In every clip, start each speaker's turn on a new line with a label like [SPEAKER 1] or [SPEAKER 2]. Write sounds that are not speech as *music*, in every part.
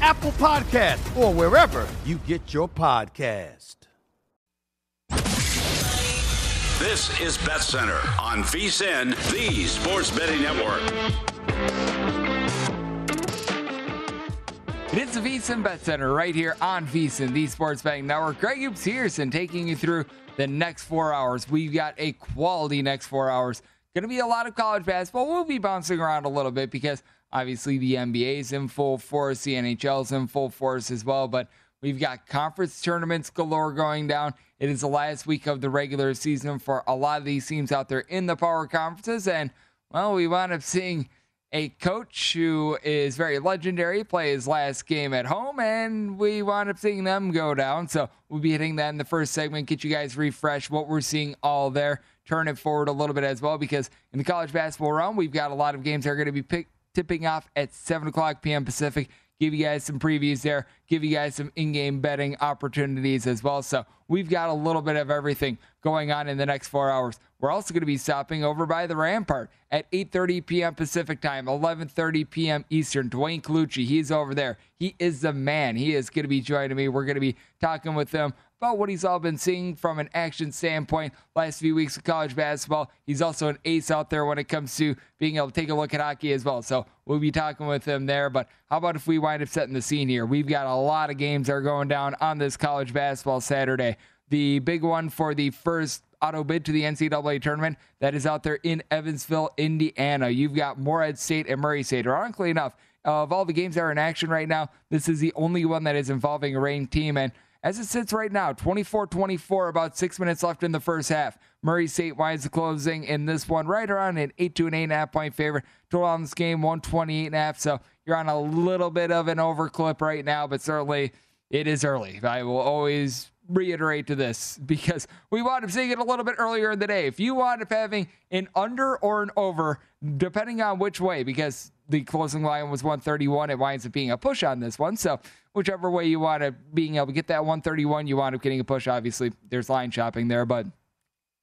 [SPEAKER 1] Apple Podcast, or wherever you get your podcast.
[SPEAKER 2] This is Bet Center on VSIN, the Sports Betting Network.
[SPEAKER 3] It is the VSIN Bet Center right here on VSIN, the Sports Betting Network. Greg Hoops Peterson taking you through the next four hours. We've got a quality next four hours. Going to be a lot of college basketball. We'll be bouncing around a little bit because obviously the NBA is in full force, the NHL is in full force as well. But we've got conference tournaments galore going down. It is the last week of the regular season for a lot of these teams out there in the power conferences. And, well, we wound up seeing a coach who is very legendary play his last game at home, and we wound up seeing them go down. So we'll be hitting that in the first segment, get you guys refreshed what we're seeing all there, turn it forward a little bit as well, because in the college basketball realm, we've got a lot of games that are going to be pick, tipping off at 7 o'clock p.m. Pacific give you guys some previews there, give you guys some in game betting opportunities as well. So we've got a little bit of everything going on in the next four hours. We're also going to be stopping over by the Rampart at 8:30 p.m. Pacific time, 11:30 p.m. Eastern. Dwayne Colucci, he's over there. He is the man. He is going to be joining me. We're going to be talking with him about what he's all been seeing from an action standpoint last few weeks of college basketball. He's also an ace out there when it comes to being able to take a look at hockey as well. So we'll be talking with him there. But how about if we wind up setting the scene here? We've got a lot of games that are going down on this college basketball Saturday. The big one for the first auto bid to the NCAA tournament that is out there in Evansville, Indiana. You've got Morehead State and Murray State. Ironically enough, of all the games that are in action right now, this is the only one that is involving a ranked team. And as it sits right now, 24 24, about six minutes left in the first half. Murray State winds the closing in this one right around an 8 to an 8.5 point favorite. Total on this game, 128.5. So you're on a little bit of an overclip right now, but certainly it is early. I will always reiterate to this *laughs* because we wound up seeing it a little bit earlier in the day. If you wound up having an under or an over, depending on which way, because the closing line was 131, it winds up being a push on this one. So whichever way you want to being able to get that 131, you wind up getting a push. Obviously, there's line shopping there, but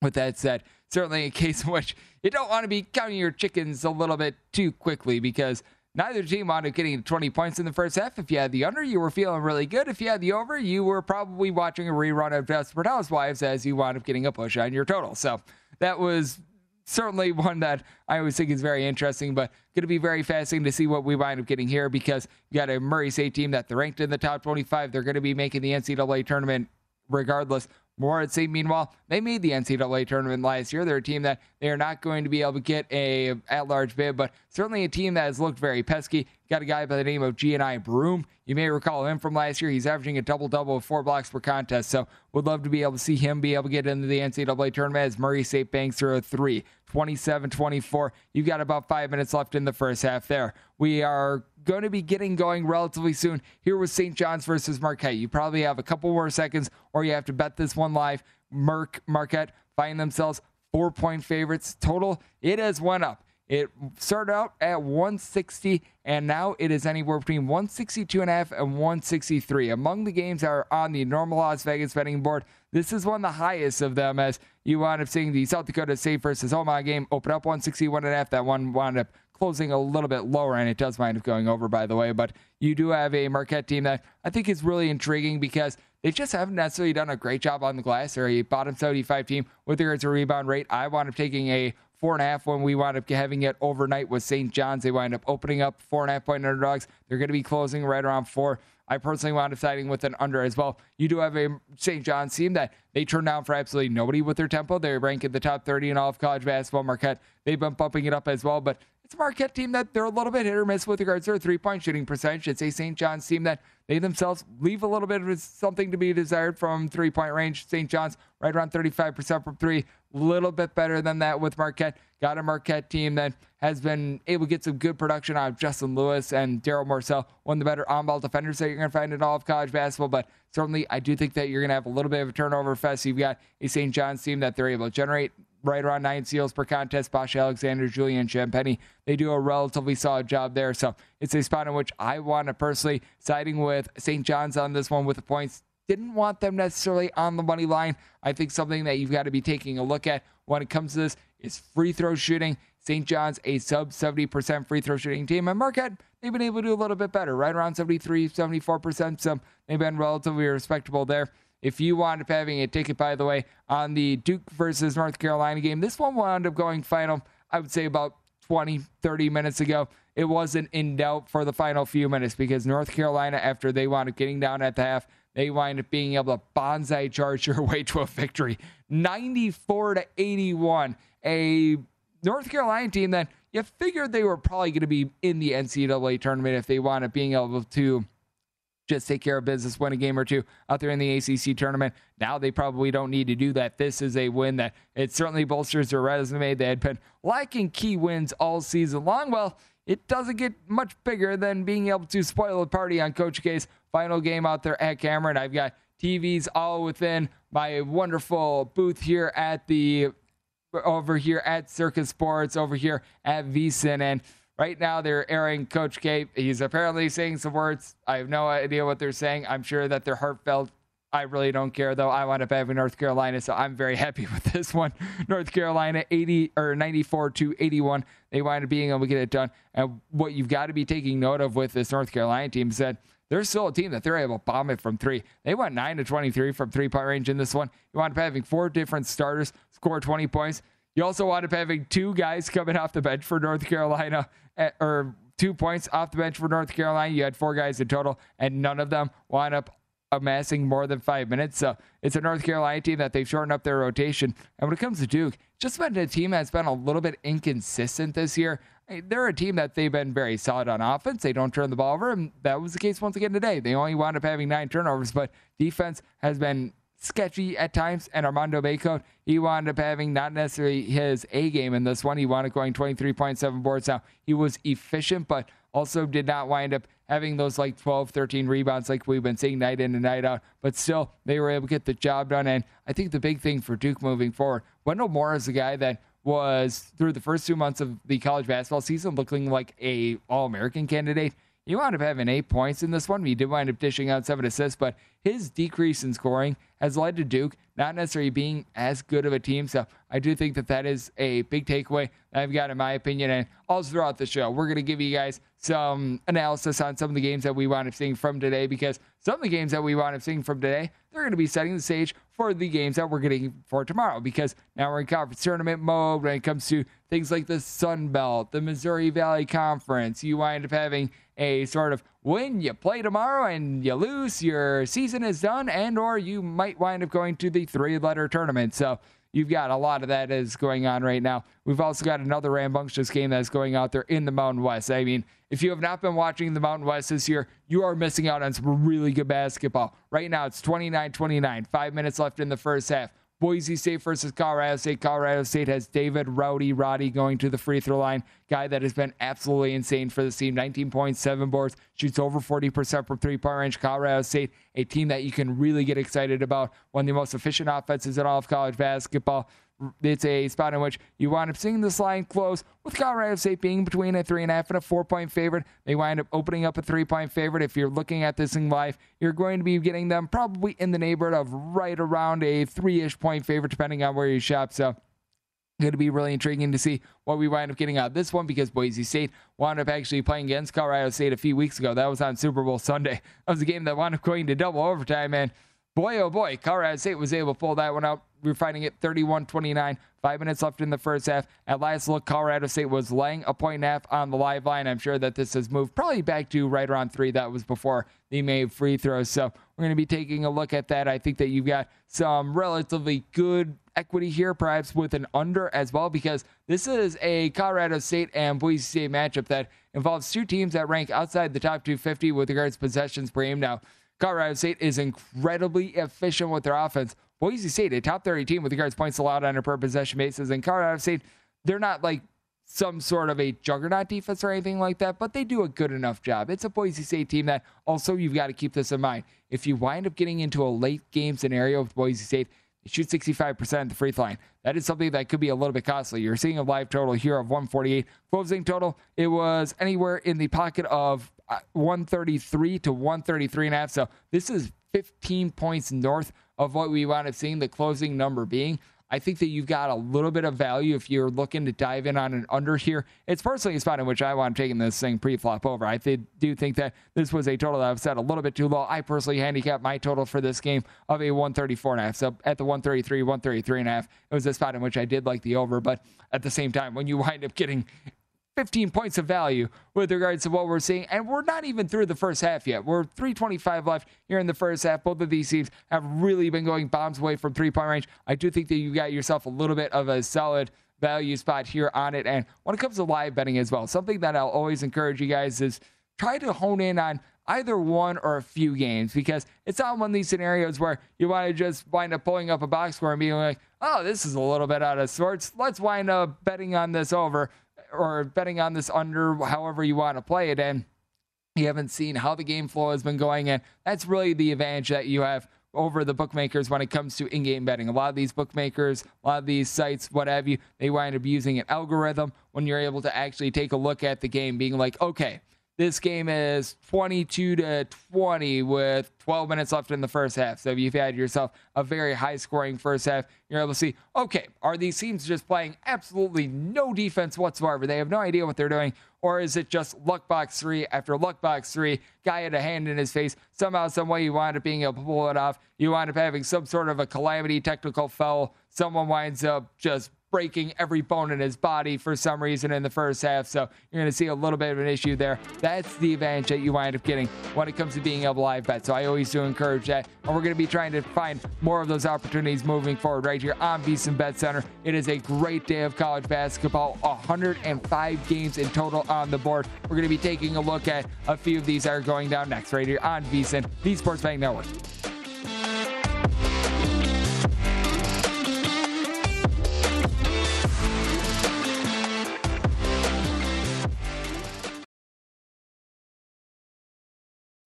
[SPEAKER 3] with that said, certainly a *laughs* case in which you don't want to be counting your chickens a little bit too quickly because neither team wound up getting 20 points in the first half. If you had the under, you were feeling really good. If you had the over, you were probably watching a rerun of Desperate Housewives as you wound up getting a push on your total. So that was certainly one that I always think is very interesting, but going to be very fascinating to see what we wind up getting here because you got a Murray State team that they're ranked in the top 25. They're going to be making the NCAA tournament regardless. Morehead State, meanwhile, they made the NCAA tournament last year. They're a team that they are not going to be able to get a at-large bid, but certainly a team that has looked very pesky. Got a guy by the name of Johni Broome. You may recall him from last year. He's averaging a double-double with four blocks per contest, so would love to be able to see him be able to get into the NCAA tournament as Murray State banks through a three. 27 24. You've got about five minutes left in the first half there. We are going to be getting going relatively soon. Here with St. John's versus Marquette. You probably have a couple more seconds, or you have to bet this one live. Merc Marquette find themselves four point favorites total. It has went up. It started out at 160, and now it is anywhere between 162 and a half and 163. Among the games that are on the normal Las Vegas betting board, this is one of the highest of them as you wind up seeing the South Dakota State versus Omaha game open up 161 and a half. That one wound up closing a little bit lower, and it does wind up going over, by the way. But you do have a Marquette team that I think is really intriguing because they just haven't necessarily done a great job on the glass. They're a bottom 75 team with regards to rebound rate. I wound up taking a four and a half when we wound up having it overnight with St. John's. They wind up opening up four and a half point underdogs. They're going to be closing right around four. I personally wound up siding with an under as well. You do have a St. John's team that they turn down for absolutely nobody with their tempo. They rank in the top 30 in all of college basketball. Marquette, they've been bumping it up as well, but it's a Marquette team that they're a little bit hit or miss with regards to their three point shooting percentage. It's a St. John's team that they themselves leave a little bit of something to be desired from three point range. St. John's right around 35% from three, a little bit better than that with Marquette. Got a Marquette team that has been able to get some good production out of Justin Lewis and Daryl Morsell, one of the better on ball defenders that you're going to find in all of college basketball. But certainly, I do think that you're going to have a little bit of a turnover fest. You've got a St. John's team that they're able to generate right around nine seals per contest. Posh Alexander, Julian Champagnie, they do a relatively solid job there. So it's a spot in which I want to personally siding with St. John's on this one with the points. Didn't want them necessarily on the money line. I think something that you've got to be taking a look at when it comes to this is free throw shooting. St. John's, a sub 70% free throw shooting team. And Marquette, they've been able to do a little bit better, right around 73, 74%. So they've been relatively respectable there. If you wound up having a ticket, by the way, on the Duke versus North Carolina game, this one wound up going final, I would say about 20, 30 minutes ago. It wasn't in doubt for the final few minutes because North Carolina, after they wound up getting down at the half, they wind up being able to bonsai charge their way to a victory 94 to 81. A North Carolina team that you figured they were probably going to be in the NCAA tournament if they wound up being able to just take care of business, win a game or two out there in the ACC tournament. Now they probably don't need to do that. This is a win that it certainly bolsters their resume. They had been lacking key wins all season long. Well, it doesn't get much bigger than being able to spoil the party on Coach K's final game out there at Cameron. I've got TVs all within my wonderful booth here at the over here at Circus Sports, over here at VSIN, and Right now, they're airing Coach K. He's apparently saying some words. I have no idea what they're saying. I'm sure that they're heartfelt. I really don't care though. I wound up having North Carolina, so I'm very *laughs* happy with this one. North Carolina 80 or 94 to 81. They wind up being able to get it done. And what you've got to be taking note of with this North Carolina team is that they're still a team that they're able to bomb it from three. They went 9 to 23 from three point range in this one. You wind up having four different starters score 20 points. You also wound up having two guys coming off the bench for North Carolina, eh, or two points off the bench for North Carolina. You had four guys in total, and none of them wound up amassing more than five minutes. So it's a North Carolina team that they've shortened up their rotation. And when it comes to Duke, just been a team that's been a little bit inconsistent this year. They're a team that they've been very solid on offense. They don't turn the ball over, and that was the case once again today. They only wound up having nine turnovers, but defense has been sketchy at times. And Armando Bacot, he wound up having not necessarily his A game in this one. He wound up going 23.7 boards. Now, he was efficient, but also did not wind up having those like 12, 13 rebounds like we've been seeing night in and night out. But still, they were able to get the job done. And I think the big thing for Duke moving forward, Wendell Moore is a guy that was through the first two months of the college basketball season looking like a All-American candidate. He wound up having eight points in this one. He did wind up dishing out seven assists, but his decrease in scoring has led to Duke not necessarily being as good of a team. So I do think that that is a big takeaway I've got, in my opinion. And also throughout the show, we're going to give you guys some analysis on some of the games that we wound up seeing from today because some of the games that we wound up seeing from today, they're going to be setting the stage for the games that we're getting for tomorrow because now we're in conference tournament mode when it comes to things like the Sun Belt, the Missouri Valley Conference. You wind up having a sort of win, you play tomorrow and you lose, your season is done, and or you might wind up going to the three-letter tournament. So you've got a lot of that is going on right now. We've also got another rambunctious game that's going out there in the Mountain West. I mean, if you have not been watching the Mountain West this year, you are missing out on some really good basketball. Right now, it's 29 29, five minutes left in the first half. Boise State versus Colorado State. Colorado State has David Rowdy Roddy going to the free throw line. Guy that has been absolutely insane for the team. 19.7 boards, shoots over 40% from three point range. Colorado State, a team that you can really get excited about. One of the most efficient offenses in all of college basketball it's a spot in which you wind up seeing this line close with Colorado State being between a three and a half and a four point favorite. They wind up opening up a three point favorite. If you're looking at this in live, you're going to be getting them probably in the neighborhood of right around a three ish point favorite, depending on where you shop. So, going to be really intriguing to see what we wind up getting out of this one because Boise State wound up actually playing against Colorado State a few weeks ago. That was on Super Bowl Sunday. That was a game that wound up going to double overtime, and boy, oh boy, Colorado State was able to pull that one out. We are fighting it 31 29. Five minutes left in the first half. At last look, Colorado State was laying a point and a half on the live line. I'm sure that this has moved probably back to right around three. That was before they made free throws. So we're going to be taking a look at that. I think that you've got some relatively good equity here, perhaps with an under as well, because this is a Colorado State and Boise State matchup that involves two teams that rank outside the top 250 with regards to possessions per game. Now, Colorado State is incredibly efficient with their offense. Boise State, a top 30 team with regards points allowed on a per possession basis, and Colorado State, they're not like some sort of a juggernaut defense or anything like that, but they do a good enough job. It's a Boise State team that also you've got to keep this in mind. If you wind up getting into a late game scenario with Boise State, they shoot 65% at the free throw line. That is something that could be a little bit costly. You're seeing a live total here of 148. Closing total, it was anywhere in the pocket of uh, 133 to 133 and a half. So this is 15 points north of what we wound up seeing the closing number being. I think that you've got a little bit of value if you're looking to dive in on an under here. It's personally a spot in which I want taking this thing pre-flop over. I th- do think that this was a total that I've set a little bit too low. I personally handicapped my total for this game of a 134 and a half. So at the 133, 133 and a half, it was a spot in which I did like the over. But at the same time, when you wind up getting 15 points of value with regards to what we're seeing. And we're not even through the first half yet. We're 325 left here in the first half. Both of these teams have really been going bombs away from three point range. I do think that you got yourself a little bit of a solid value spot here on it. And when it comes to live betting as well, something that I'll always encourage you guys is try to hone in on either one or a few games because it's not one of these scenarios where you want to just wind up pulling up a box score and being like, oh, this is a little bit out of sorts. Let's wind up betting on this over or betting on this under, however you want to play it. And you haven't seen how the game flow has been going. And that's really the advantage that you have over the bookmakers when it comes to in-game betting. A lot of these bookmakers, a lot of these sites, what have you, they wind up using an algorithm when you're able to actually take a look at the game, being like, okay, this game is 22 to 20 with 12 minutes left in the first half. So if you've had yourself a very high scoring first half, you're able to see, okay, are these teams just playing absolutely no defense whatsoever? They have no idea what they're doing. Or is it just luck box three after luck box three? Guy had a hand in his face. Somehow, some way, you wind up being able to pull it off. You wind up having some sort of a calamity technical foul. Someone winds up just breaking every bone in his body for some reason in the first half. So you're going to see a little bit of an issue there. That's the advantage that you wind up getting when it comes to being to live bet. So I always do encourage that. And we're going to be trying to find more of those opportunities moving forward right here on VSiN Bet Center. It is a great day of college basketball. 105 games in total on the board. We're going to be taking a look at a few of these that are going down next right here on VSiN, the Sports Betting Network.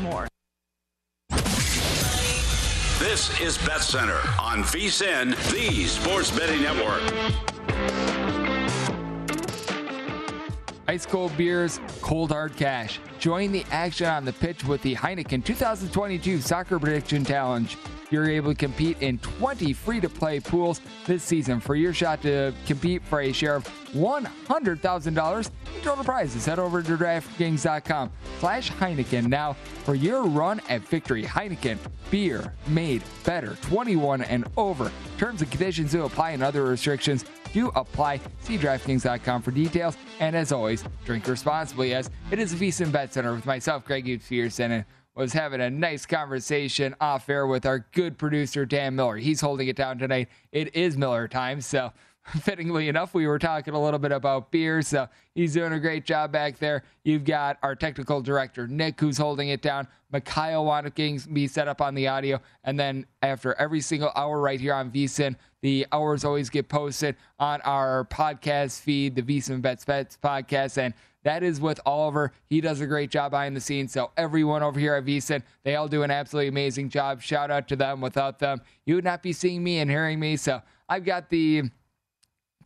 [SPEAKER 3] More.
[SPEAKER 2] This is Bet Center on VSIN, the Sports Betting Network.
[SPEAKER 3] Ice cold beers, cold hard cash. Join the action on the pitch with the Heineken 2022 Soccer Prediction Challenge. You're able to compete in 20 free to play pools this season. For your shot to compete for a share of $100,000 in total prizes, head over to DraftKings.com slash Heineken now for your run at victory. Heineken, beer made better, 21 and over. Terms and conditions do apply and other restrictions do apply. See DraftKings.com for details. And as always, drink responsibly as it is a VSIN Bet Center with myself, Greg Peterson, and was having a nice conversation off air with our good producer, Dan Miller. He's holding it down tonight. It is Miller time. So, *laughs* fittingly enough, we were talking a little bit about beer. So, he's doing a great job back there. You've got our technical director, Nick, who's holding it down. Mikhail to be set up on the audio. And then, after every single hour right here on VSIN, the hours always get posted on our podcast feed, the VSIN Bets Bets podcast. And that is with Oliver. He does a great job behind the scenes. So everyone over here at VSIN, they all do an absolutely amazing job. Shout out to them. Without them, you would not be seeing me and hearing me. So I've got the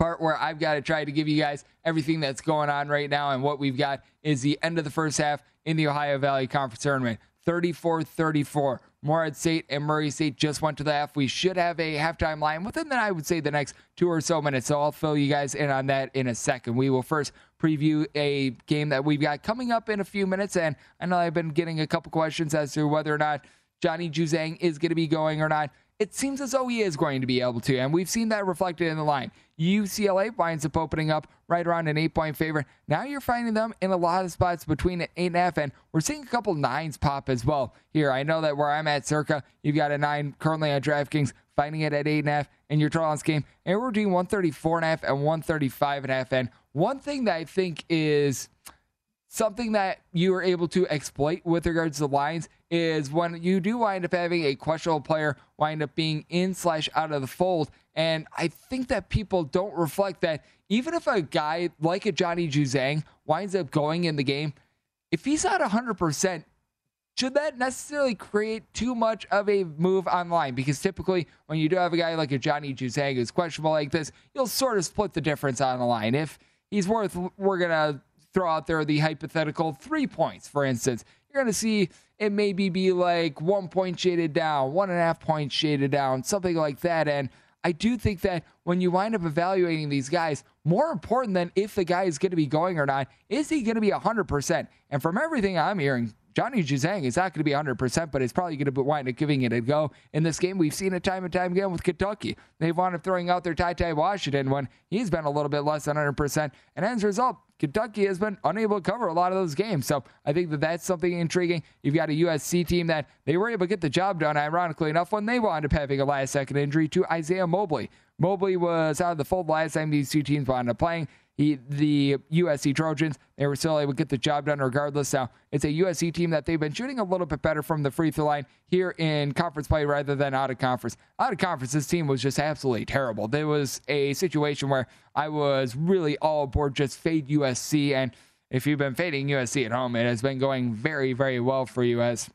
[SPEAKER 3] part where I've got to try to give you guys everything that's going on right now. And what we've got is the end of the first half in the Ohio Valley Conference Tournament. 34 34. Morehead State and Murray State just went to the half. We should have a halftime line within, the, I would say, the next two or so minutes. So I'll fill you guys in on that in a second. We will first preview a game that we've got coming up in a few minutes. And I know I've been getting a couple questions as to whether or not Johnny Juzang is going to be going or not it seems as though he is going to be able to. And we've seen that reflected in the line. UCLA winds up opening up right around an eight point favorite. Now you're finding them in a lot of spots between an eight and a half, and we're seeing a couple nines pop as well here. I know that where I'm at, circa, you've got a nine currently on DraftKings, finding it at eight and a half in your this game. And we're doing 134 and a half and 135 and a half. And one thing that I think is something that you are able to exploit with regards to the lines is when you do wind up having a questionable player wind up being in slash out of the fold. And I think that people don't reflect that even if a guy like a Johnny Juzang winds up going in the game, if he's not 100%, should that necessarily create too much of a move online? Because typically, when you do have a guy like a Johnny Juzang who's questionable like this, you'll sort of split the difference on the line. If he's worth, we're going to throw out there the hypothetical three points, for instance. You're going to see it maybe be like one point shaded down, one and a half points shaded down, something like that. And I do think that when you wind up evaluating these guys, more important than if the guy is going to be going or not, is he going to be 100%? And from everything I'm hearing, Johnny Juzang is not going to be 100%, but it's probably going to wind up giving it a go in this game. We've seen it time and time again with Kentucky. They've wound up throwing out their Ty Ty Washington when he's been a little bit less than 100%. And as a result, Kentucky has been unable to cover a lot of those games. So I think that that's something intriguing. You've got a USC team that they were able to get the job done, ironically enough, when they wound up having a last second injury to Isaiah Mobley. Mobley was out of the fold last time these two teams wound up playing. He, the USC Trojans, they were still able to get the job done regardless. Now, it's a USC team that they've been shooting a little bit better from the free throw line here in conference play rather than out of conference. Out of conference, this team was just absolutely terrible. There was a situation where I was really all aboard just fade USC. And if you've been fading USC at home, it has been going very, very well for you as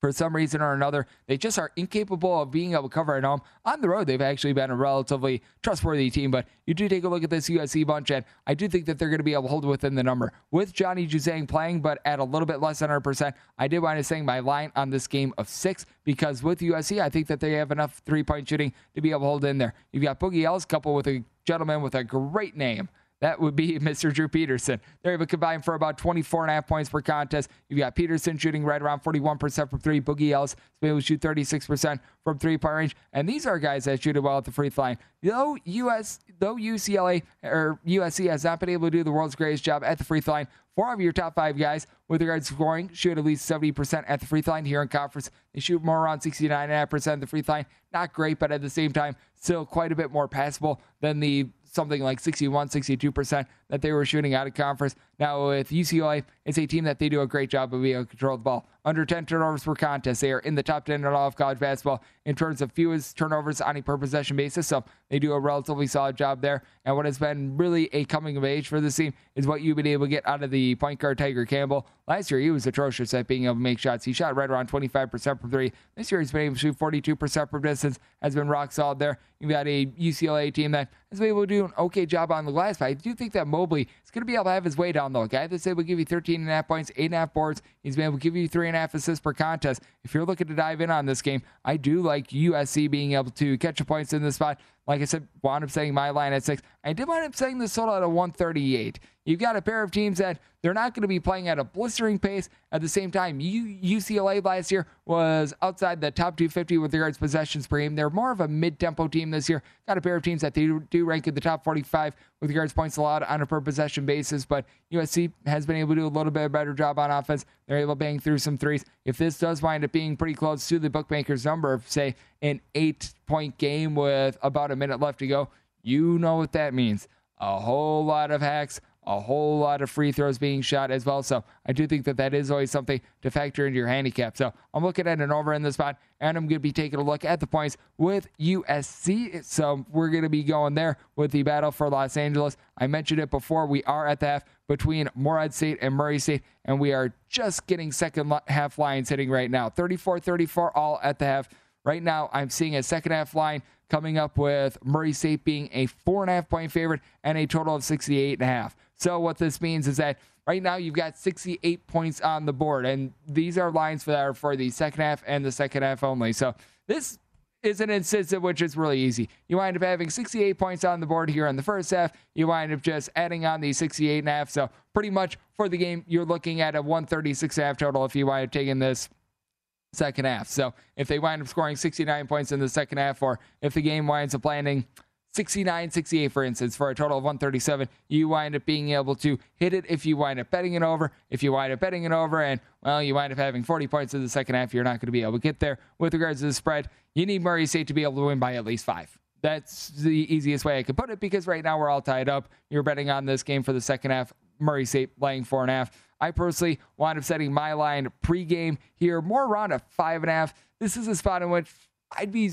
[SPEAKER 3] for some reason or another, they just are incapable of being able to cover at home. On the road, they've actually been a relatively trustworthy team, but you do take a look at this USC bunch, and I do think that they're going to be able to hold within the number. With Johnny Juzang playing, but at a little bit less than 100%, I did wind up saying my line on this game of six because with USC, I think that they have enough three point shooting to be able to hold in there. You've got Boogie Ellis coupled with a gentleman with a great name. That would be *laughs* Mr. Drew Peterson. They're able to combine for about 24 and a half points per contest. You've got Peterson shooting right around 41% from three. Boogie Ellis is able to shoot 36% from three point range. And these are guys that shoot it well at the free throw line. Though US, though UCLA or USC has not been able to do the world's greatest job at the free throw line, four of your top five guys with regards to scoring shoot at least 70% at the free throw line here in conference. They shoot more around 69.5% at the free throw line. Not great, but at the same time, still quite a bit more passable than the something like 61, 62% that they were shooting out of conference. Now, with UCLA, it's a team that they do a great job of being able to control the ball. Under 10 turnovers per contest, they are in the top 10 in all of college basketball in terms of fewest turnovers on a per possession basis. So they do a relatively solid job there. And what has been really a coming of age for this team is what you've been able to get out of the point guard Tiger Campbell. Last year, he was atrocious at being able to make shots. He shot right around 25% from three. This year, he's been able to shoot 42% from distance, has been rock solid there. You've got a UCLA team that has been able to do an okay job on the glass, but I do think that Mobley going to be able to have his way down, though. A guy that said would give you 13 and a half points, eight and a half boards. He's been able to give you three and a half assists per contest. If you're looking to dive in on this game, I do like USC being able to catch the points in this spot. Like I said, wound up setting my line at six. I did wind up setting the total at a 138. You've got a pair of teams that they're not going to be playing at a blistering pace. At the same time, UCLA last year was outside the top 250 with regards to possessions per game. They're more of a mid-tempo team this year. Got a pair of teams that they do rank in the top 45 with regards to points allowed on a per possession basis. But USC has been able to do a little bit better job on offense. They're able to bang through some threes. If this does wind up being pretty close to the bookmakers' number say an eight-point game with about a minute left to go, you know what that means. A whole lot of hacks, a whole lot of free throws being shot as well. So I do think that that is always something to factor into your handicap. So I'm looking at an over in the spot, and I'm going to be taking a look at the points with USC. So we're going to be going there with the battle for Los Angeles. I mentioned it before. We are at the half between Morehead State and Murray State, and we are just getting second half lines hitting right now 34 34 all at the half. Right now, I'm seeing a second half line coming up with Murray State being a four and a half point favorite and a total of 68 and a half. So what this means is that right now you've got 68 points on the board, and these are lines that are for the second half and the second half only. So this is an instance in which it's really easy. You wind up having 68 points on the board here in the first half. You wind up just adding on the 68 and a half. So pretty much for the game, you're looking at a 136 and a half total if you wind up taking this second half. So if they wind up scoring 69 points in the second half, or if the game winds up landing 69 68, for instance, for a total of 137, you wind up being able to hit it if you wind up betting it over. If you wind up betting it over and, well, you wind up having 40 points in the second half, you're not going to be able to get there. With regards to the spread, you need Murray State to be able to win by at least five. That's the easiest way I could put it because right now we're all tied up. You're betting on this game for the second half. Murray State playing four and a half. I personally wind up setting my line pregame here more around a five and a half. This is a spot in which I'd be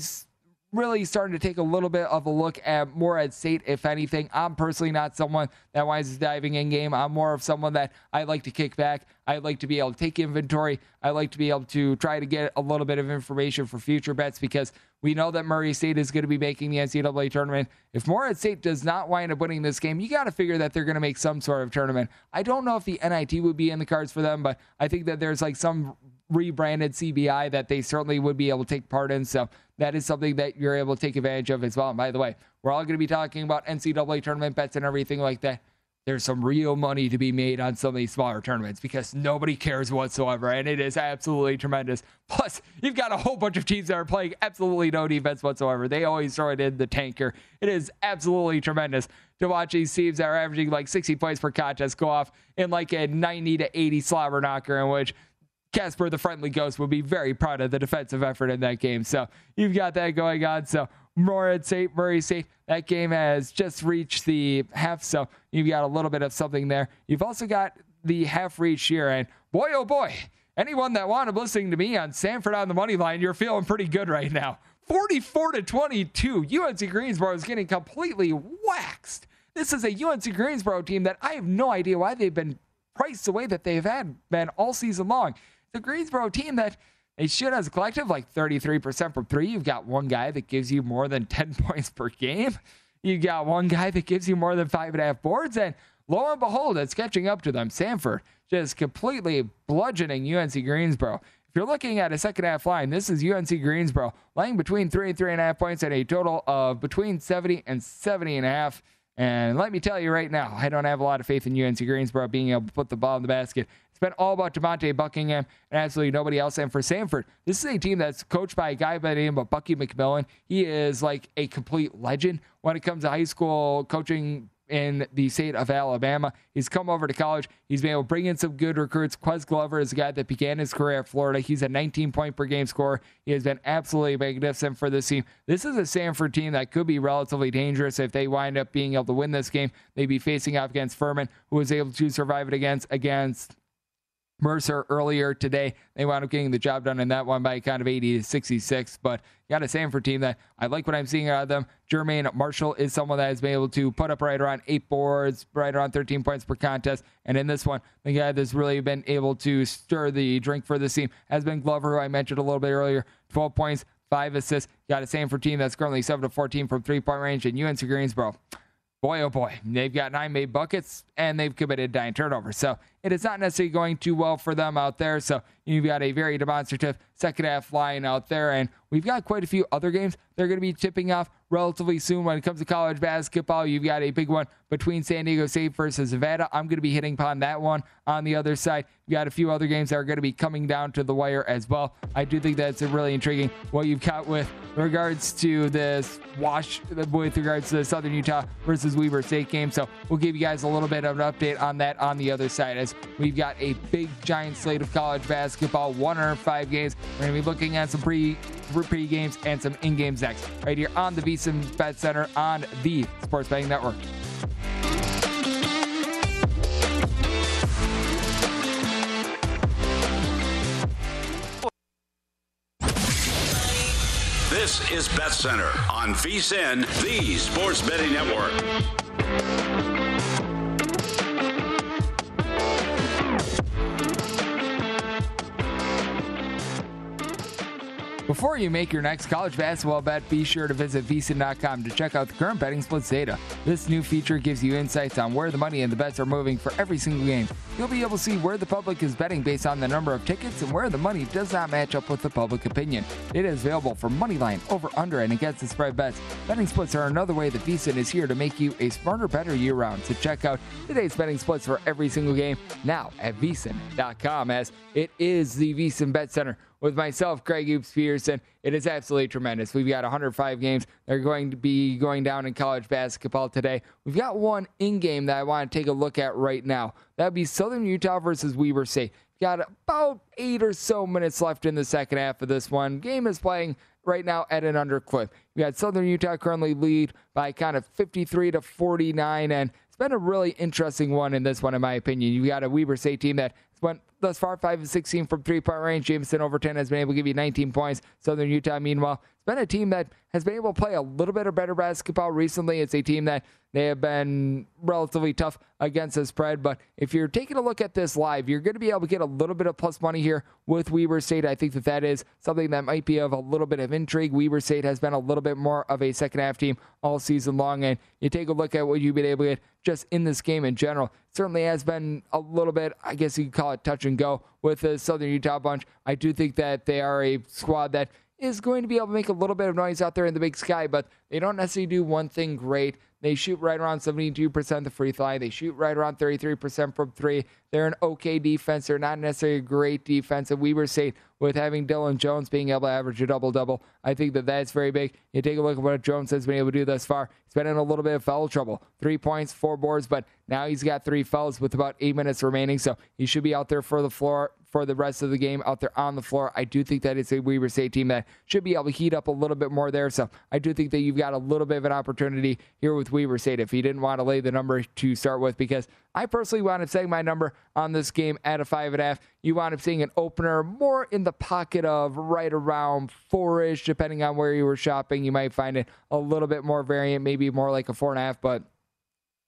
[SPEAKER 3] really starting to take a little bit of a look at Morehead State, if anything. I'm personally not someone that winds diving in game. I'm more of someone that I like to kick back. I like to be able to take inventory. I like to be able to try to get a little bit of information for future bets because we know that Murray State is going to be making the NCAA tournament. If Morehead State does not wind up winning this game, you got to figure that they're going to make some sort of tournament. I don't know if the NIT would be in the cards for them, but I think that there's like some rebranded CBI that they certainly would be able to take part in. So that is something that you're able to take advantage of as well. And by the way, we're all going to be talking about NCAA tournament bets and everything like that. There's some real money to be made on some of these smaller tournaments because nobody cares whatsoever, and it is absolutely tremendous. Plus, you've got a whole bunch of teams that are playing absolutely no defense whatsoever. They always throw it in the tanker. It is absolutely tremendous to watch these teams that are averaging like 60 points per contest go off in like a 90 to 80 slobber knocker, in which Casper the Friendly Ghost would be very proud of the defensive effort in that game. So you've got that going on. So Morehead State, Murray State, that game has just reached the half. So you've got a little bit of something there. You've also got the half reach here. And boy, oh boy, anyone that wanted listening to me on Samford on the money line, you're feeling pretty good right now. 44 to 22. UNC Greensboro is getting completely waxed. This is a UNC Greensboro team that I have no idea why they've been priced the way that they've had been all season long the Greensboro team that they should as a collective like 33% from three. You've got one guy that gives you more than *laughs* 10 points per game. You've got one guy that gives you more than five and a half boards. And lo and behold, it's catching up to them. Samford just completely bludgeoning UNC Greensboro. If you're looking at a second half line, this is UNC Greensboro laying between three and three and a half points at a total of between 70 and 70 and a half. And let me tell you right now, I don't have a lot of faith in UNC Greensboro being able to put the ball in the basket. It's been all about Demonte Buckingham and absolutely nobody else. And for Samford, this is a team that's coached by a guy by the name of Bucky McMillan. He is like a complete legend when it comes to high school coaching in the state of Alabama. He's come over to college. He's been able to bring in some good recruits. Ques Glover is a guy that began his career at Florida. He's a 19 point per game scorer. He has been absolutely magnificent for this team. This is a Samford team that could be relatively dangerous if they wind up being able to win this game. They'd be facing off against Furman, who was able to survive it against against Mercer earlier today. They wound up getting the job done in that one by kind of 80 to 66. But got a Samford team that I like what I'm seeing out of them. Jermaine Marshall is someone that has been able to put up right around eight boards, right around 13 points per contest. And in this one, the guy that's really been able to stir the drink for this team has been Glover, who I mentioned a little bit earlier. 12 points, five assists. Got a Samford team that's currently 7 to 14 from three point range. And UNC Greensboro boy, oh boy, they've got nine made buckets and they've committed nine turnovers. So it is not necessarily going too well for them out there. So you've got a very demonstrative second half line out there. And we've got quite a few other games they're going to be tipping off relatively soon when it comes to college basketball. You've got a big one between San Diego State versus Nevada. I'm going to be hitting upon that one on the other side. You've got a few other games that are going to be coming down to the wire as well. I do think that's really intriguing what you've got with regards to this wash with regards to the Southern Utah versus Weber State game. So we'll give you guys a little bit of an update on that on the other side as we've got a big giant slate of college basketball, one or five games. We're going to be looking at some pre pre games and some in games next, right here on the VSIN Bet Center on the Sports Betting Network.
[SPEAKER 2] This is Bet Center on VSIN, the Sports Betting Network.
[SPEAKER 3] Before you make your next college basketball bet, be sure to visit VSIN.com to check out the current betting splits data. This new feature gives you insights on where the money and the bets are moving for every single game. You'll be able to see where the public is betting based on the number of tickets and where the money does not match up with the public opinion. It is available for money line, over, under, and against the spread bets. Betting splits are another way that VSIN is here to make you a smarter, better year round. So check out today's betting splits for every single game now at VSIN.com as it is the VSIN Bet Center with myself, Greg Hoops Peterson. It is absolutely tremendous. We've got 105 games that are going to be going down in college basketball today. We've got one in game that I want to take a look at right now. That would be Southern Utah versus Weber State. Got about eight or so minutes left in the second half of this one. Game is playing right now at an underclip. We got Southern Utah currently lead by kind of 53 to 49, and it's been a really interesting one in this one, in my opinion. You got a Weber State team that went thus far 5 of 16 from three point range. Jamison Overton has been able to give you 19 points. Southern Utah, meanwhile, it's been a team that has been able to play a little bit of better basketball recently. It's a team that they have been relatively tough against the spread. But if you're taking a look at this live, you're going to be able to get a little bit of plus money here with Weber State. I think that that is something that might be of a little bit of intrigue. Weber State has been a little bit more of a second half team all season long. And you take a look at what you've been able to get just in this game in general. Certainly has been a little bit, I guess you could call it touch and go with the Southern Utah bunch. I do think that they are a squad that is going to be able to make a little bit of noise out there in the big sky, but they don't necessarily do one thing great. They shoot right around 72% the free throw line. They shoot right around 33% from three. They're an okay defense. They're not necessarily a great defense. And we were saying with having Dillon Jones being able to average a double double, I think that that's very big. You take a look at what Jones has been able to do thus far. He's been in a little bit of foul trouble. Three points, four boards, but now he's got three fouls with about eight minutes remaining. So he should be out there for the floor for the rest of the game out there on the floor. I do think that it's a Weber State team that should be able to heat up a little bit more there. So I do think that you've got a little bit of an opportunity here with Weber State if you didn't want to lay the number to start with, because I personally wound up setting my number on this game at a five and a half. You wound up seeing an opener more in the pocket of right around four ish, depending on where you were shopping. You might find it a little bit more variant, maybe more like a four and a half, but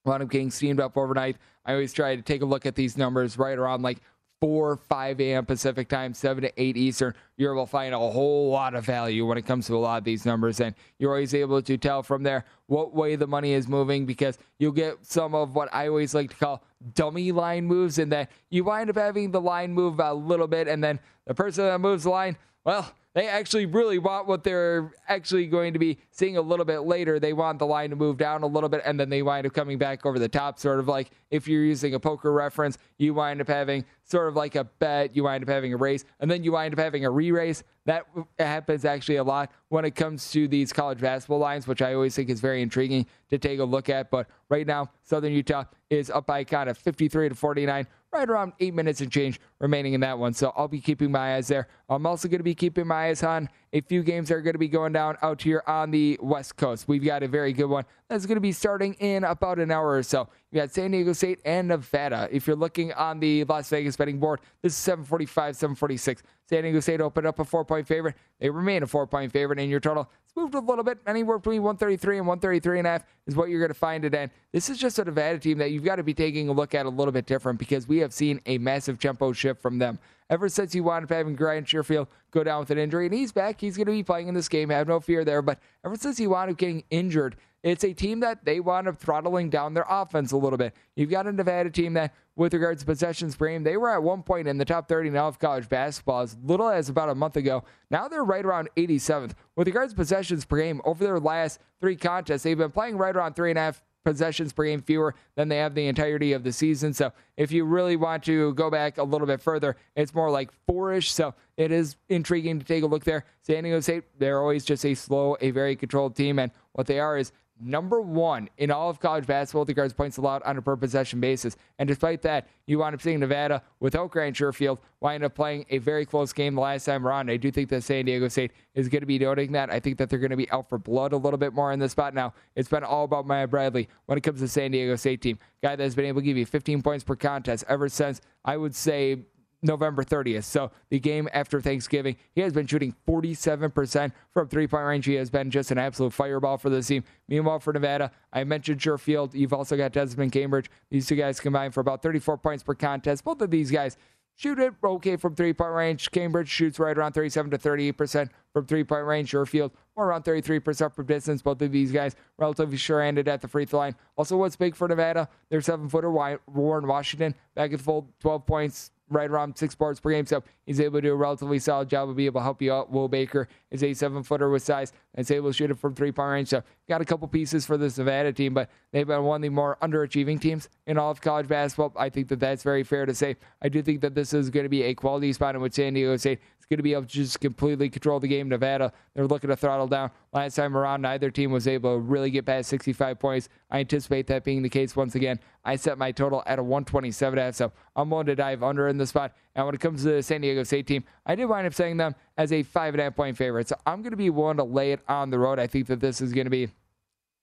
[SPEAKER 3] wound up getting steamed up overnight. I always try to take a look at these numbers right around like 4, 5 a.m. Pacific time, 7 to 8 Eastern, you're able to find a whole lot of value when it comes to a lot of these numbers. And you're always able to tell from there what way the money is moving because you'll get some of what I always like to call dummy line moves, and that you wind up having the line move a little bit, and then the person that moves the line, well, they actually really want what they're actually going to be seeing a little bit later. They want the line to move down a little bit, and then they wind up coming back over the top, sort of like if you're using a poker reference, you wind up having sort of like a bet, you wind up having a race, and then you wind up having a re race. That happens actually a lot when it comes to these college basketball lines, which I always think is very intriguing to take a look at. But right now, Southern Utah is up by kind of 53 to 49 right around eight minutes and change remaining in that one. So I'll be keeping my eyes there. I'm also going to be keeping my eyes on a few games that are going to be going down out here on the West Coast. We've got a very good one that's going to be starting in about an hour or so. You got San Diego State and Nevada. If you're looking on the Las Vegas betting board, this is 745, 746. San Diego State opened up a four point favorite. They remain a four point favorite in your total. Moved a little bit. Anywhere between 133 and 133 and a half is what you're going to find it in. This is just a Nevada team that you've got to be taking a look at a little bit different because we have seen a massive tempo shift from them ever since he wound up having Grant Sherfield go down with an injury. And he's back. He's going to be playing in this game. Have no fear there. But ever since he wound up getting injured, it's a team that they wound up throttling down their offense a little bit. You've got a Nevada team that, with regards to possessions per game, they were at one point in the top 30 now of college basketball as little as about a month ago. Now they're right around 87th. With regards to possessions per game, over their last three contests, they've been playing right around three and a half possessions per game fewer than they have the entirety of the season. So if you really want to go back a little bit further, it's more like four-ish. So it is intriguing to take a look there. San Diego State, they're always just a slow, a very controlled team, and what they are is number one in all of college basketball with regards points allowed on a per possession basis. And despite that, you wind up seeing Nevada without Grant Sherfield wind up playing a very close game the last time around. I do think that San Diego State is going to be noting that. I think that they're going to be out for blood a little bit more in this spot now. It's been all about Matt Bradley when it comes to San Diego State team. Guy that has been able to give you 15 points per contest ever since, I would say, November 30th. So the game after Thanksgiving, he has been shooting 47% from three point range. He has been just an absolute fireball for the team. Meanwhile, for Nevada, I mentioned Sherfield. You've also got Desmond Cambridge. These two guys combined for about 34 points per contest. Both of these guys shoot it okay from three point range. Cambridge shoots right around 37 to 38% from three point range. Sherfield more around 33% from distance. Both of these guys relatively sure handed at the free throw line. Also, what's big for Nevada? Their seven footer Warren Washington back at full 12 points right around six boards per game. So he's able to do a relatively solid job of being able to help you out. Will Baker is a seven footer with size and is able to shoot it from three point range. So got a couple pieces for this Nevada team, but they've been one of the more underachieving teams in all of college basketball. I think that that's very fair to say. I do think that this is going to be a quality spot in which San Diego State is going to be able to just completely control the game. Nevada, they're looking to throttle down. Last time around, neither team was able to really get past 65 points. I anticipate that being the case once again. I set my total at a 127 half, so I'm willing to dive under in the spot. And when it comes to the San Diego State team, I did wind up saying them as a five and a half point favorite. So I'm going to be willing to lay it on the road. I think that this is going to be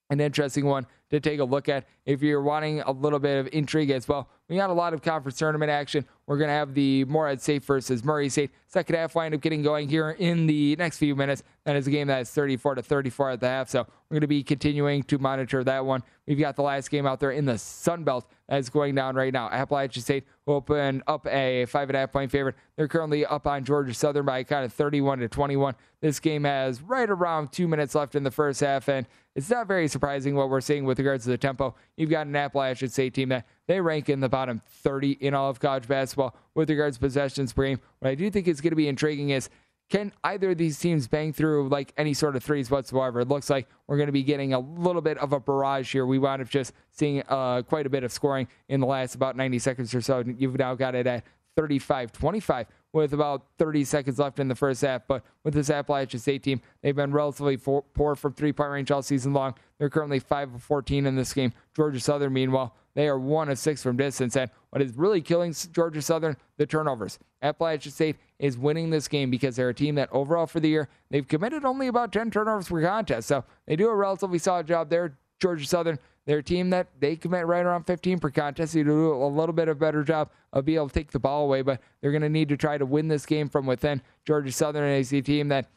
[SPEAKER 3] an interesting one to take a look at if you're wanting a little bit of intrigue as well. We got a lot of conference tournament action. We're going to have the Morehead State versus Murray State. Second half wind up getting going here in the next few minutes. That is a game that is 34 to 34 at the half. So we're going to be continuing to monitor that one. We've got the last game out there in the Sun Belt that's going down right now. Appalachian State will open up a five and a half point favorite. They're currently up on Georgia Southern by kind of 31 to 21. This game has right around two minutes left in the first half, and it's not very surprising what we're seeing with regards to the tempo. You've got an Appalachian State team that they rank in the bottom 30 in all of college basketball with regards to possessions per game. What I do think is going to be intriguing is can either of these teams bang through like any sort of threes whatsoever? It looks like we're going to be getting a little bit of a barrage here. We wound up just seeing uh, quite a bit of scoring in the last about 90 seconds or so. You've now got it at 35 25 with about 30 seconds left in the first half. But with this Appalachian State team, they've been relatively poor from three point range all season long. They're currently 5 of 14 in this game. Georgia Southern, meanwhile, they are 1 of 6 from distance. And what is really killing Georgia Southern? The turnovers. Appalachian State is winning this game because they're a team that overall for the year, they've committed only about 10 turnovers per contest. So they do a relatively solid job there. Georgia Southern, they're a team that they commit right around 15 per contest. They do a little bit of a better job of being able to take the ball away, but they're going to need to try to win this game from within. Georgia Southern is a team that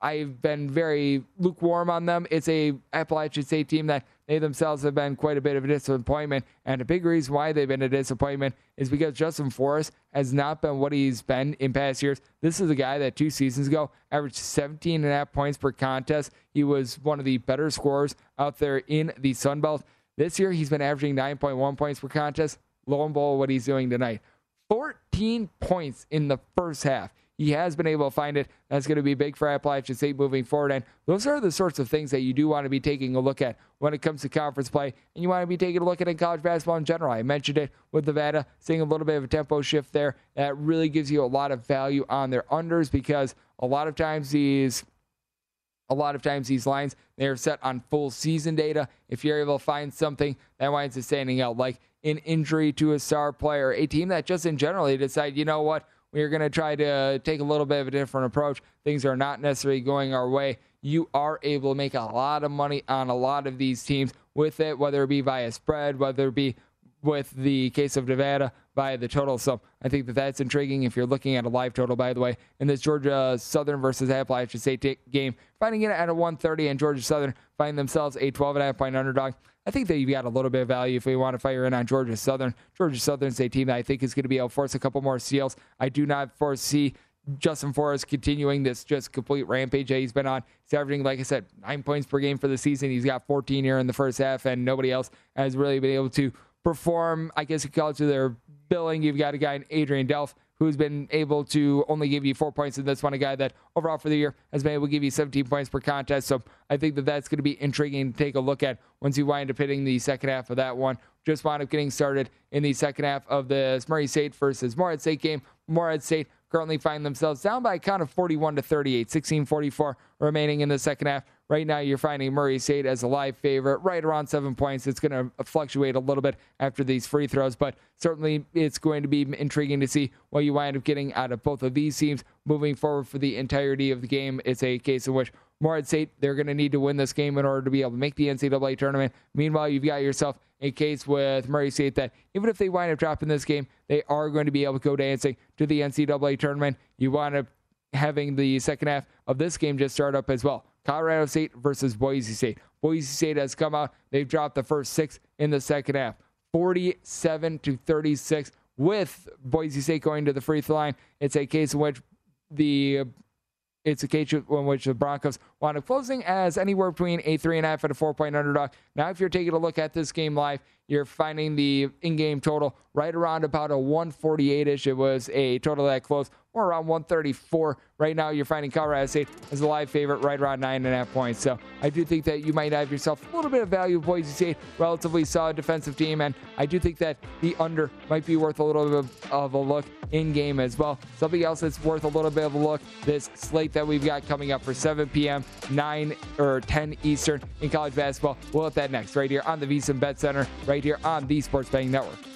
[SPEAKER 3] I've been very lukewarm on them. It's a Appalachian State team that they themselves have been quite a bit of a disappointment. And a big reason why they've been a disappointment is because Justin Forrest has not been what he's been in past years. This is a guy that two seasons ago averaged 17 and a half points per contest. He was one of the better scorers out there in the Sun Belt. This year, he's been averaging 9.1 points per contest. Lo and behold, what he's doing tonight 14 points in the first half. He has been able to find it. That's going to be big for Appalachian State moving forward. And those are the sorts of things that you do want to be taking a look at when it comes to conference play. And you want to be taking a look at in college basketball in general. I mentioned it with Nevada, seeing a little bit of a tempo shift there. That really gives you a lot of value on their unders because a lot of times these a lot of times these lines they are set on full season data. If you're able to find something that winds up standing out, like an injury to a star player, a team that just in general they decide, you know what, we're going to try to take a little bit of a different approach. Things are not necessarily going our way. You are able to make a lot of money on a lot of these teams with it, whether it be via spread, whether it be with the case of Nevada by the total. So I think that that's intriguing if you're looking at a live total, by the way. In this Georgia uh, Southern versus Appalachian State game, finding it at a 130 and Georgia Southern find themselves a 12.5 point underdog. I think that you've got a little bit of value if we want to fire in on Georgia Southern. Georgia Southern's a team that I think is going to be able to force a couple more steals. I do not foresee Justin Forrest continuing this just complete rampage that he's been on. He's averaging, like I said, nine points per game for the season. He's got 14 here in the first half, and nobody else has really been able to perform, I guess you call it to their billing. You've got a guy in Adrian Delph who's been able to only give you four points in this one, a guy that overall for the year has been able to give you 17 points per contest. So I think that that's going to be intriguing to take a look at once you wind up hitting the second half of that one. Just wound up getting started in the second half of the Murray State versus Morehead State game. Morehead State currently find themselves down by a count of 41 to 38, 16:44 remaining in the second half. Right now, you're finding Murray State as a live favorite, right around seven points. It's going to fluctuate a little bit after these free throws, but certainly it's going to be intriguing to see what you wind up getting out of both of these teams moving forward for the entirety of the game. It's a case in which Morehead State, they're going to need to win this game in order to be able to make the NCAA tournament. Meanwhile, you've got yourself a case with Murray State that even if they wind up dropping this game, they are going to be able to go dancing to the NCAA tournament. You wind up having the second half of this game just start up as well. Colorado State versus Boise State. Boise State has come out. They've dropped the first six in the second half, 47 to 36. With Boise State going to the free throw line, it's a case in which the it's a case in which the Broncos wound up closing as anywhere between a three and a half and a four point underdog. Now, if you're taking a look at this game live, you're finding the in game total right around about a 148 ish. It was a total that closed around 134. Right now, you're finding Colorado State as a live favorite, right around nine and a half points. So I do think that you might have yourself a little bit of value. Boise State, relatively solid defensive team, and I do think that the under might be worth a little bit of, of a look in game as well. Something else that's worth a little bit of a look. This slate that we've got coming up for 7 p.m., 9 or 10 Eastern in college basketball. We'll hit that next right here on the VSiN Bet Center, right here on the Sports Betting Network.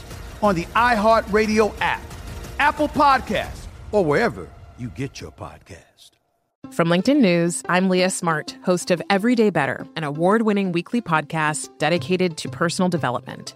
[SPEAKER 1] on the iHeartRadio app, Apple Podcasts, or wherever you get your podcast.
[SPEAKER 4] From LinkedIn News, I'm Leah Smart, host of Everyday Better, an award winning weekly podcast dedicated to personal development.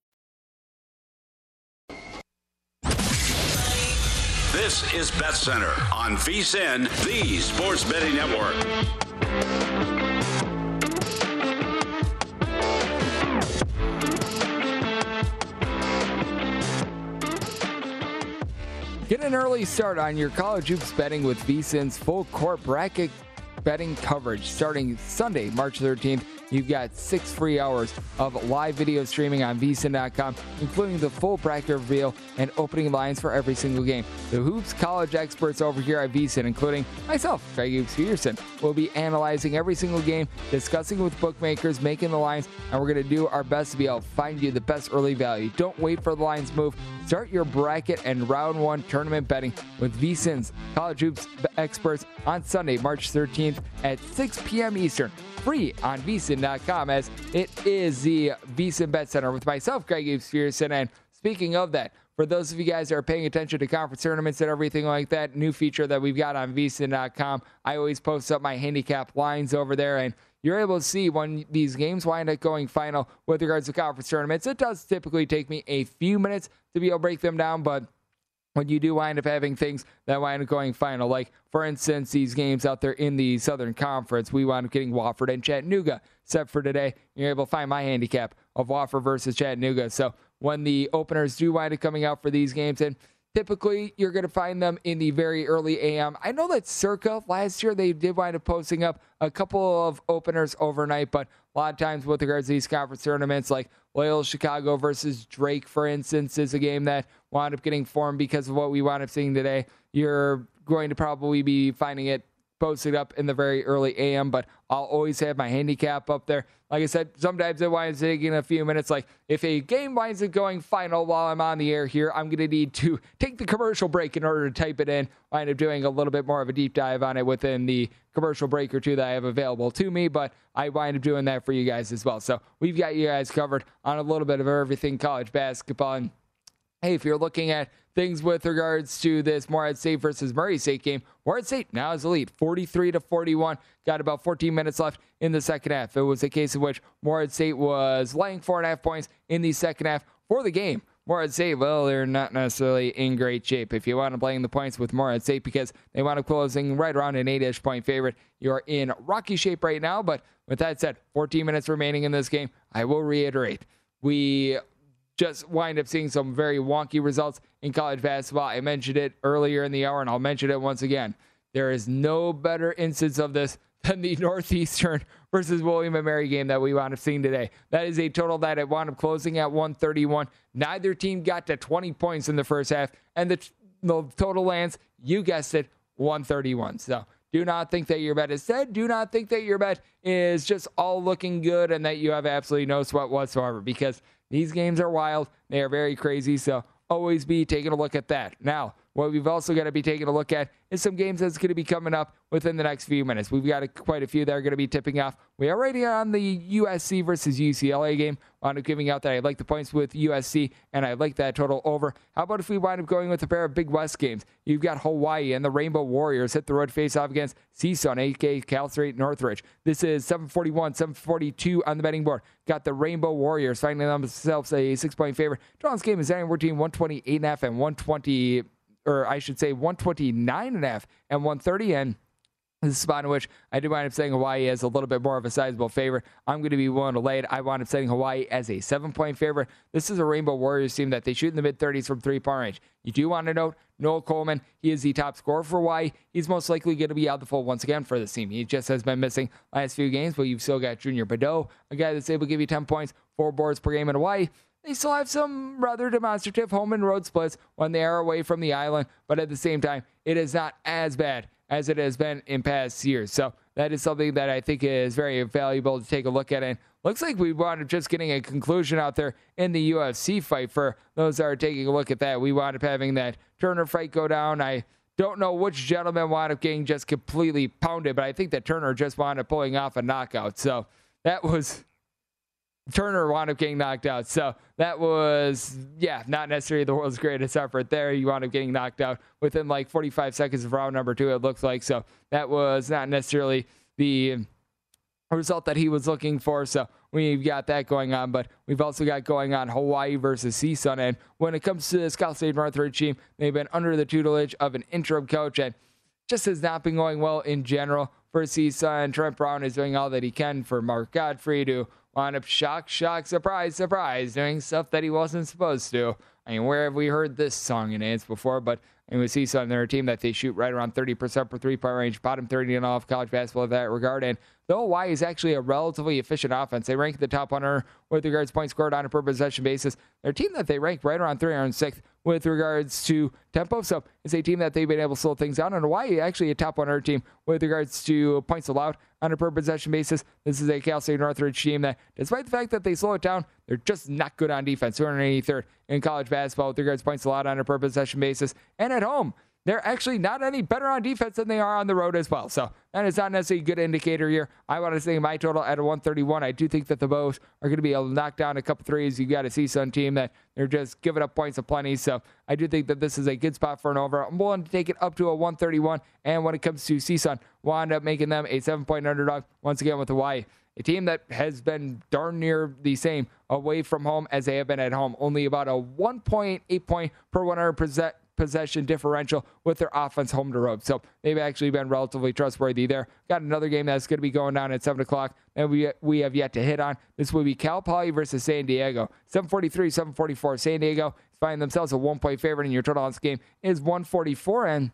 [SPEAKER 2] This is Bet Center on VSIN, the Sports Betting Network.
[SPEAKER 3] Get an early start on your college hoops betting with VSIN's full court bracket betting coverage starting Sunday, March 13th. You've got six free hours of live video streaming on vsin.com, including the full bracket reveal and opening lines for every single game. The Hoops college experts over here at vsin, including myself, Greg Hoops Peterson, will be analyzing every single game, discussing with bookmakers, making the lines, and we're going to do our best to be able to find you the best early value. Don't wait for the lines move. Start your bracket and round one tournament betting with vsin's college hoops experts on Sunday, March 13th at 6 p.m. Eastern free on vsin.com as it is the vsin bet center with myself, Greg Peterson. And speaking of that, for those of you guys that are paying attention to conference tournaments and everything like that, new feature that we've got on vsin.com, I always post up my handicap lines over there and you're able to see when these games wind up going final with regards to conference tournaments. It does typically take me a few minutes to be able to break them down, but when you do wind up having things that wind up going final, like for instance, these games out there in the Southern Conference, we wound up getting Wofford and Chattanooga set for today. You're able to find my handicap of Wofford versus Chattanooga. So when the openers do wind up coming out for these games, and typically you're going to find them in the very early AM. I know that circa last year they did wind up posting up a couple of openers overnight, but a lot of times with regards to these conference tournaments, like Loyola Chicago versus Drake, for instance, is a game that wound up getting formed because of what we wound up seeing today. You're going to probably be finding it posted up in the very early AM, but I'll always have my handicap up there. Like I said, sometimes it winds up taking a few minutes. Like if a game winds up going final while I'm on the air here, I'm going to need to take the commercial break in order to type it in. I end up doing a little bit more of a deep dive on it within the commercial break or two that I have available to me, but I wind up doing that for you guys as well. So we've got you guys covered on a little bit of everything college basketball. And hey, if you're looking at things with regards to this Morehead State versus Murray State game, Morehead State now is the lead, 43 to 41. Got about 14 minutes left in the second half. It was a case in which Morehead State was laying four and a half points in the second half for the game. Morehead State, well, they're not necessarily in great shape. If you want to play the points with Morehead State because they want to closing right around an eight-ish point favorite, you're in rocky shape right now. But with that said, 14 minutes remaining in this game. I will reiterate, we just wind up seeing some very wonky results in college basketball. I mentioned it earlier in the hour, and I'll mention it once again. There is no better instance of this *laughs* than the Northeastern versus William and Mary game that we wound up seeing today. That is a total that it wound up closing at 131. Neither team got to 20 points in the first half, and the, the total lands, you guessed it, 131. So do not think that your bet is dead. Do not think that your bet is just all looking good and that you have absolutely no sweat whatsoever because these games are wild. They are very crazy. So always be taking a look at that. Now, what we've also got to be taking a look at is some games that's going to be coming up within the next few minutes. We've got a, quite a few that are going to be tipping off. We are already on the USC versus UCLA game. Wound up giving out that I like the points with USC and I like that total over. How about if we wind up going with a pair of Big West games? You've got Hawaii and the Rainbow Warriors hit the road face off against CSUN, aka Cal State Northridge. This is 741, 742 on the betting board. Got the Rainbow Warriors finding themselves a six point favorite. Draw's game is anywhere between 128 and a half and 120 or I should say 129 and a half and 130. And this is a spot in which I do wind up saying Hawaii as a little bit more of a sizable favorite. I'm going to be willing to lay it. I wind up setting Hawaii as a seven point favorite. This is a Rainbow Warriors team that they shoot in the mid 30s from three point range. You do want to note Noel Coleman. He is the top scorer for Hawaii. He's most likely going to be out the fold once again for this team. He just has been missing last few games, but you've still got Junior Madut, a guy that's able to give you 10 points, four boards per game in Hawaii. They still have some rather demonstrative home and road splits when they are away from the island, but at the same time, it is not as bad as it has been in past years. So that is something that I think is very valuable to take a look at. And looks like we wound up just getting a conclusion out there in the UFC fight for those that are taking a look at that. We wound up having that Turner fight go down. I don't know which gentleman wound up getting just completely pounded, but I think that Turner just wound up pulling off a knockout. So that was Turner wound up getting knocked out. So that was, yeah, not necessarily the world's greatest effort there. You wound up getting knocked out within like 45 seconds of round number two, it looks like. So that was not necessarily the result that he was looking for. So we've got that going on, but we've also got going on Hawaii versus CSUN. And when it comes to the Cal State Northridge team, they've been under the tutelage of an interim coach and just has not been going well in general for CSUN. Trent Brown is doing all that he can for Mark Gottfried to wound up shock, shock, surprise, surprise, doing stuff that he wasn't supposed to. I mean, where have we heard this song and dance before? But and we see some they're a team that they shoot right around 30% per three point range, bottom 30 in all college basketball in that regard. And though Hawaii is actually a relatively efficient offense, they rank the top 100 with regards to points scored on a per possession basis. They're a team that they rank right around 306th with regards to tempo. So it's a team that they've been able to slow things down. And Hawaii actually a top 100 team with regards to points allowed on a per possession basis. This is a Cal State Northridge team that, despite the fact that they slow it down, they're just not good on defense. 283rd in college basketball with regards to points allowed on a per possession basis. And at home, they're actually not any better on defense than they are on the road as well. So that is not necessarily a good indicator here. I want to say my total at a 131. I do think that the Bows are going to be able to knock down a couple threes. You got a CSUN team that they're just giving up points of plenty. So I do think that this is a good spot for an over. I'm willing to take it up to a 131. And when it comes to CSUN, wind up making them a seven point underdog once again with Hawaii. A team that has been darn near the same away from home as they have been at home. Only about a 1.8 point per 100 possession differential with their offense home to road. So they've actually been relatively trustworthy there. Got another game that's going to be going down at 7 o'clock and we, we have yet to hit on. This will be Cal Poly versus San Diego. 743, 744. San Diego is finding themselves a one point favorite, and your total on this game is 144. And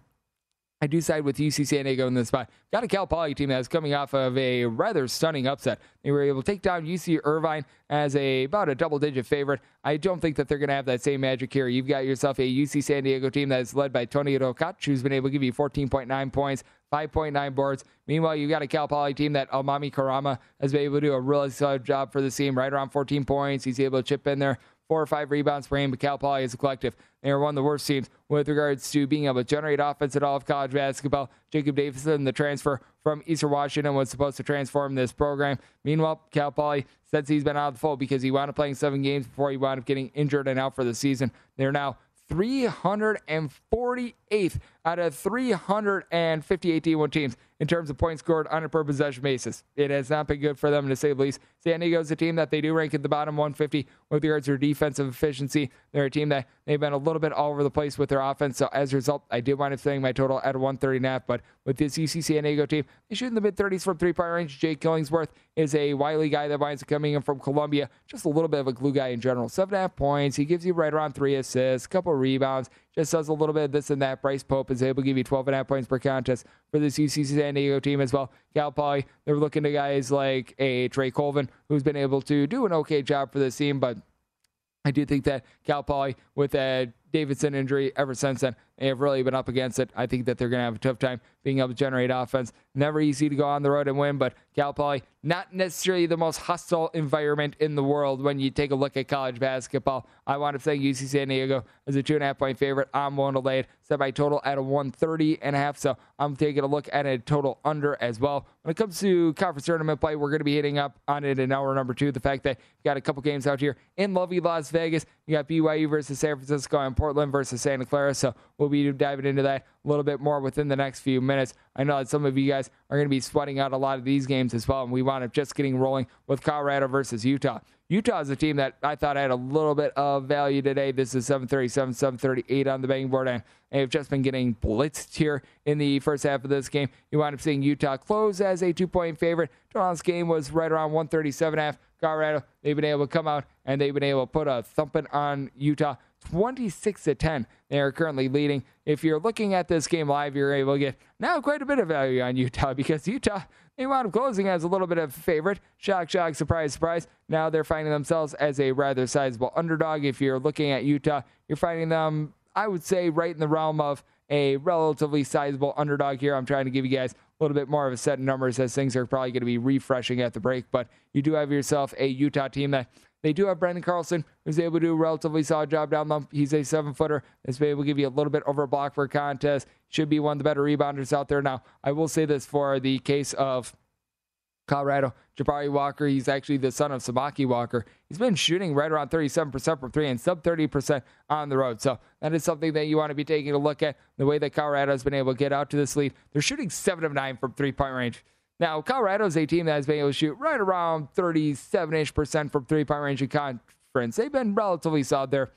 [SPEAKER 3] I do side with UC San Diego in this spot. Got a Cal Poly team that's coming off of a rather stunning upset. They were able to take down UC Irvine as a about a double-digit favorite. I don't think that they're going to have that same magic here. You've got yourself a UC San Diego team that is led by Toni Rocak, who's been able to give you 14.9 points, 5.9 boards. Meanwhile, you've got a Cal Poly team that Alimamy Koroma has been able to do a really solid job for the team, right around 14 points. He's able to chip in there four or five rebounds per game, but Cal Poly as a collective, they are one of the worst teams with regards to being able to generate offense at all of college basketball. Jacob Davison, the transfer from Eastern Washington, was supposed to transform this program. Meanwhile, Cal Poly, says he's been out of the fold because he wound up playing seven games before he wound up getting injured and out for the season, they're now 348th out of 358 D1 teams in terms of points scored on a per possession basis. It has not been good for them, to say the least. San Diego is a team that they do rank at the bottom 150 with regards to their defensive efficiency. They're a team that they've been a little bit all over the place with their offense. So as a result, I did wind up saying my total at a 130 and a half. But with this UC San Diego team, they shoot in the mid 30s from three point range. Jake Killingsworth is a wily guy that winds up coming in from Columbia. Just a little bit of a glue guy in general. Seven and a half points. He gives you right around three assists, a couple rebounds just does a little bit of this and that. Bryce Pope is able to give you 12 and a half points per contest for this UC San Diego team as well. Cal Poly, they're looking to guys like a Trey Colvin, who's been able to do an okay job for this team, but I do think that Cal Poly, with a Davison injury ever since then, they have really been up against it. I think that they're going to have a tough time being able to generate offense. Never easy to go on the road and win, but Cal Poly, not necessarily the most hostile environment in the world when you take a look at college basketball. I wound up saying UC San Diego as a two and a half point favorite. I'm willing to lay it. Set my total at a 130 and a half, so I'm taking a look at a total under as well. When it comes to conference tournament play, we're going to be hitting up on it in hour number two. The fact that you got a couple games out here in lovely Las Vegas. You got BYU versus San Francisco and Portland versus Santa Clara, so we'll be diving into that a little bit more within the next few minutes. I know that some of you guys are going to be sweating out a lot of these games as well, and we wound up just getting rolling with Colorado versus Utah. Utah is a team that I thought had a little bit of value today. This is 737, 738 on the betting board, and they've just been getting blitzed here in the first half of this game. You wind up seeing Utah close as a two point favorite. Toronto's game was right around 137 half. Colorado, they've been able to come out and they've been able to put a thumping on Utah 26 to 10. They are currently leading. If you're looking at this game live, you're able to get now quite a bit of value on Utah *laughs* because Utah, they wound up closing as a little bit of a favorite. Shock, shock, surprise, surprise. Now they're finding themselves as a rather sizable underdog. If you're looking at Utah, you're finding them, I would say, right in the realm of a relatively sizable underdog here. I'm trying to give you guys a little bit more of a set of numbers as things are probably going to be refreshing at the break, but you do have yourself a Utah team that they do have Branden Carlson, who's able to do a relatively solid job down low. He's a seven footer. Able to give you a little bit over a block for a contest. Should be one of the better rebounders out there. Now, I will say this for the case of Colorado, Jabari Walker, he's actually the son of Samaki Walker. He's been shooting right around 37% from three and sub 30% on the road. So that is something that you want to be taking a look at. The way that Colorado has been able to get out to this lead. They're shooting seven of nine from three point range. Now, Colorado is a team that has been able to shoot right around 37 ish percent from three point range in conference. They've been relatively solid there.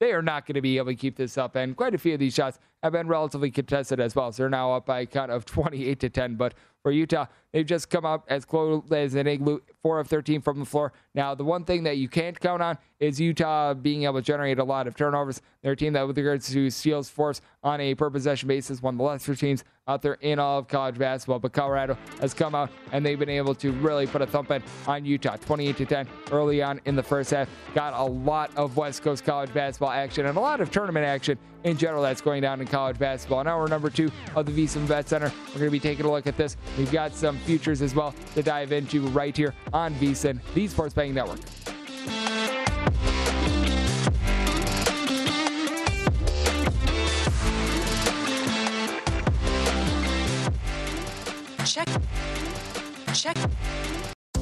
[SPEAKER 3] They are not going to be able to keep this up, and quite a few of these shots have been relatively contested as well. So they're now up by a count of 28 to 10. But for Utah, they've just come up as close as an igloo, 4 of 13 from the floor. Now, the one thing that you can't count on is Utah being able to generate a lot of turnovers. They're a team that, with regards to steals force on a per possession basis, one of the lesser teams out there in all of college basketball. But Colorado has come out and they've been able to really put a thump in on Utah, 28 to 10 early on in the first half. Got a lot of West Coast college basketball action and a lot of tournament action in general that's going down in college basketball. Now we're number two of the VSiN Bet Center. We're going to be taking a look at this. We've got some futures as well to dive into right here on VSiN, the Sports Betting Network.
[SPEAKER 5] Check. Check.